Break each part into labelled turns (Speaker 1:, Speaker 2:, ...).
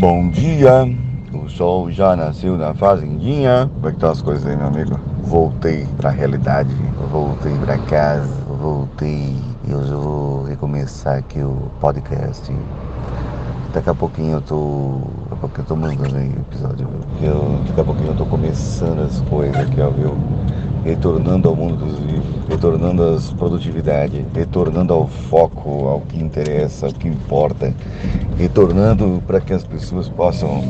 Speaker 1: Bom dia, o sol já nasceu na fazendinha. Como é que tá as coisas aí, meu amigo? Voltei pra realidade, voltei pra casa, voltei. Eu já vou recomeçar aqui o podcast. Daqui a pouquinho eu tô. Daqui a pouquinho eu tô mandando aí o episódio. Eu, daqui a pouquinho eu tô começando as coisas aqui, ó, viu? Retornando ao mundo dos vivos, retornando às produtividade, retornando ao foco, ao que interessa, ao que importa, retornando para que as pessoas possam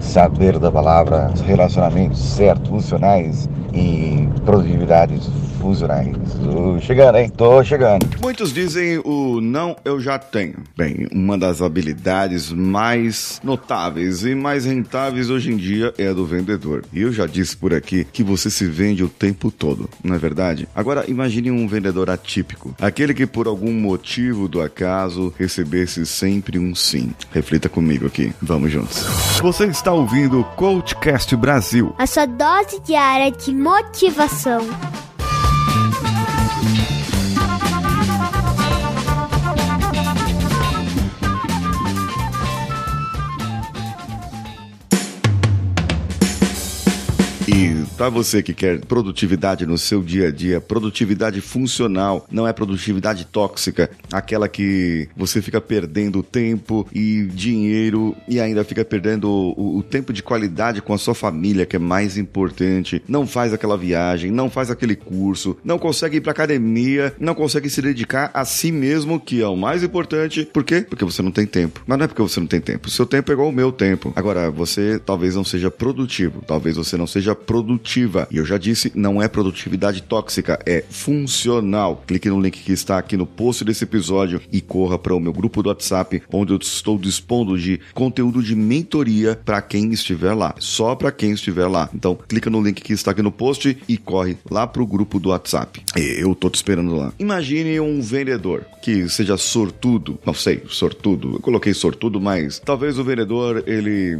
Speaker 1: saber da palavra relacionamentos certos, funcionais e produtividades funcionais. Tô chegando, hein? Tô chegando.
Speaker 2: Muitos dizem o não eu já tenho. Bem, uma das habilidades mais notáveis e mais rentáveis hoje em dia é a do vendedor. E eu já disse por aqui que você se vende o tempo todo, não é verdade? Agora imagine um vendedor atípico, aquele que por algum motivo do acaso recebesse sempre um sim. Reflita comigo aqui, vamos juntos. Você está ouvindo o Coachcast Brasil.
Speaker 3: A sua dose diária de motivação.
Speaker 2: Para você que quer produtividade no seu dia a dia, produtividade funcional, não é produtividade tóxica, aquela que você fica perdendo tempo e dinheiro e ainda fica perdendo o, o tempo de qualidade com a sua família, que é mais importante, não faz aquela viagem, não faz aquele curso, não consegue ir pra academia, não consegue se dedicar a si mesmo, que é o mais importante. Por quê? Porque você não tem tempo. Mas não é porque você não tem tempo. Seu tempo é igual ao meu tempo. Agora, você talvez não seja produtivo, talvez você não seja produtiva. E eu já disse, não é produtividade tóxica, é funcional. Clique no link que está aqui no post desse episódio e corra para o meu grupo do WhatsApp, onde eu estou dispondo de conteúdo de mentoria para quem estiver lá, só para quem estiver lá. Então, clica no link que está aqui no post e corre lá pro grupo do WhatsApp. Eu tô te esperando lá. Imagine um vendedor que seja sortudo, não sei, sortudo. Eu coloquei sortudo, mas talvez o vendedor ele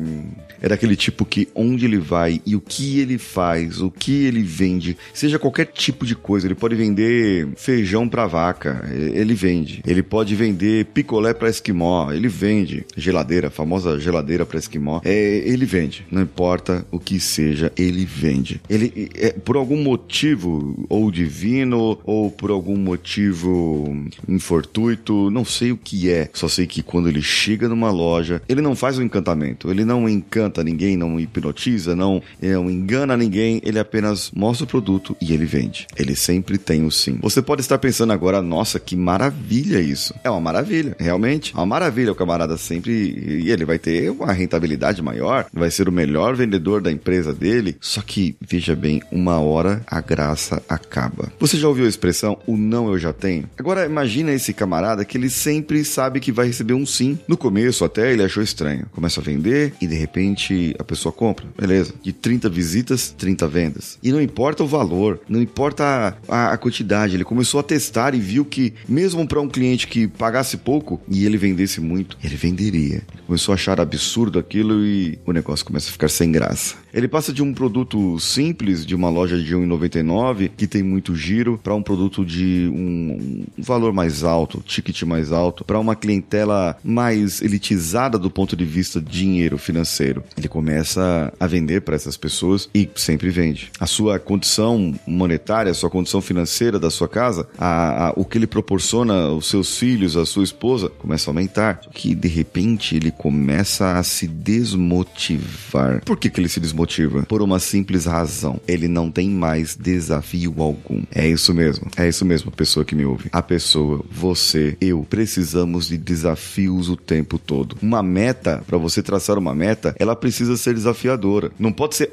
Speaker 2: é daquele tipo que onde ele vai e o que ele faz, o que ele vende, seja qualquer tipo de coisa, ele pode vender feijão para vaca, ele vende. Ele pode vender picolé para esquimó, ele vende. Geladeira, famosa geladeira para esquimó, é, ele vende. Não importa o que seja, ele vende. Ele é, por algum motivo ou divino ou por algum motivo infortuito, não sei o que é. Só sei que quando ele chega numa loja, ele não faz um encantamento, ele não encanta ninguém, não hipnotiza, não, não engana ninguém, ele apenas mostra o produto e ele vende. Ele sempre tem o sim. Você pode estar pensando agora, nossa, que maravilha isso. É uma maravilha, realmente. É uma maravilha o camarada sempre e ele vai ter uma rentabilidade maior, vai ser o melhor vendedor da empresa dele. Só que, veja bem, uma hora a graça acaba. Você já ouviu a expressão o não eu já tenho? Agora imagina esse camarada que ele sempre sabe que vai receber um sim. No começo até ele achou estranho. Começa a vender e de repente a pessoa compra. Beleza. De 30 visitas, 30 vendas. E não importa o valor, não importa a, a quantidade. Ele começou a testar e viu que mesmo para um cliente que pagasse pouco e ele vendesse muito, ele venderia. Ele começou a achar absurdo aquilo e o negócio começa a ficar sem graça. Ele passa de um produto simples, de uma loja de R$ 1,99, que tem muito giro, para um produto de um, um valor mais alto, ticket mais alto, para uma clientela mais elitizada do ponto de vista dinheiro financeiro. Ele começa a vender para essas pessoas e sempre vende. A sua condição monetária, a sua condição financeira da sua casa, a, a- o que ele proporciona aos seus filhos, à sua esposa, começa a aumentar. Que de repente ele começa a se desmotivar. Por que, que ele se desmotiva? Por uma simples razão. Ele não tem mais desafio algum. É isso mesmo. É isso mesmo, pessoa que me ouve. A pessoa, você, eu, precisamos de desafios o tempo todo. Uma meta, para você traçar uma meta, ela precisa ser desafiadora. Não pode ser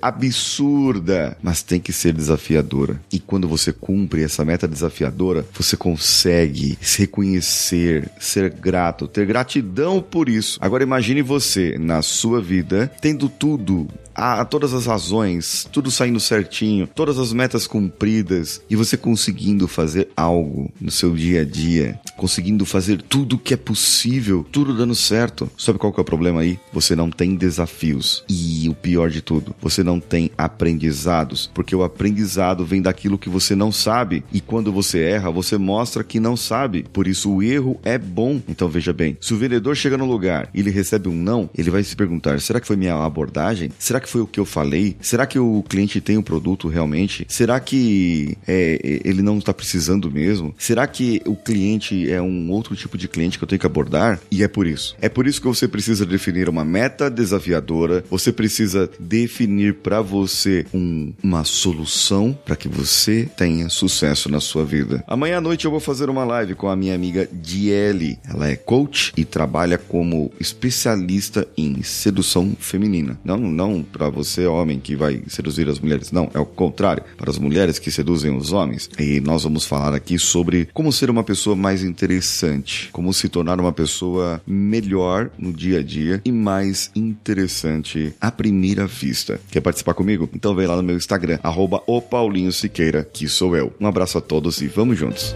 Speaker 2: absurda, mas tem que ser desafiadora. E quando você cumpre essa meta desafiadora, você consegue se reconhecer, ser grato, ter gratidão por isso. Agora imagine você na sua vida tendo tudo a, a todas as razões, tudo saindo certinho, todas as metas cumpridas e você conseguindo fazer algo no seu dia a dia, conseguindo fazer tudo que é possível, tudo dando certo. Sabe qual que é o problema aí? Você não tem desafios. E o pior de tudo, você não tem aprendizados, porque o aprendizado vem daquilo que você não sabe e quando você erra, você mostra que não sabe. Por isso o erro é bom. Então veja bem, se o vendedor chega no lugar e ele recebe um não, ele vai se perguntar: será que foi minha abordagem? Será que foi o que eu falei? Será que o cliente tem o produto realmente? Será que é, ele não está precisando mesmo? Será que o cliente é um outro tipo de cliente que eu tenho que abordar? E é por isso. É por isso que você precisa definir uma meta desafiadora, você precisa definir para você um, uma solução para que você tenha sucesso na sua vida. Amanhã à noite eu vou fazer uma live com a minha amiga Diele. Ela é coach e trabalha como especialista em sedução feminina. Não, não para você homem que vai seduzir as mulheres, não, é o contrário, para as mulheres que seduzem os homens. E nós vamos falar aqui sobre como ser uma pessoa mais interessante, como se tornar uma pessoa melhor no dia a dia e mais interessante à primeira vista. Quer participar comigo? Então vem lá no meu Instagram, arroba o Paulinho Siqueira, que sou eu. Um abraço a todos e vamos juntos.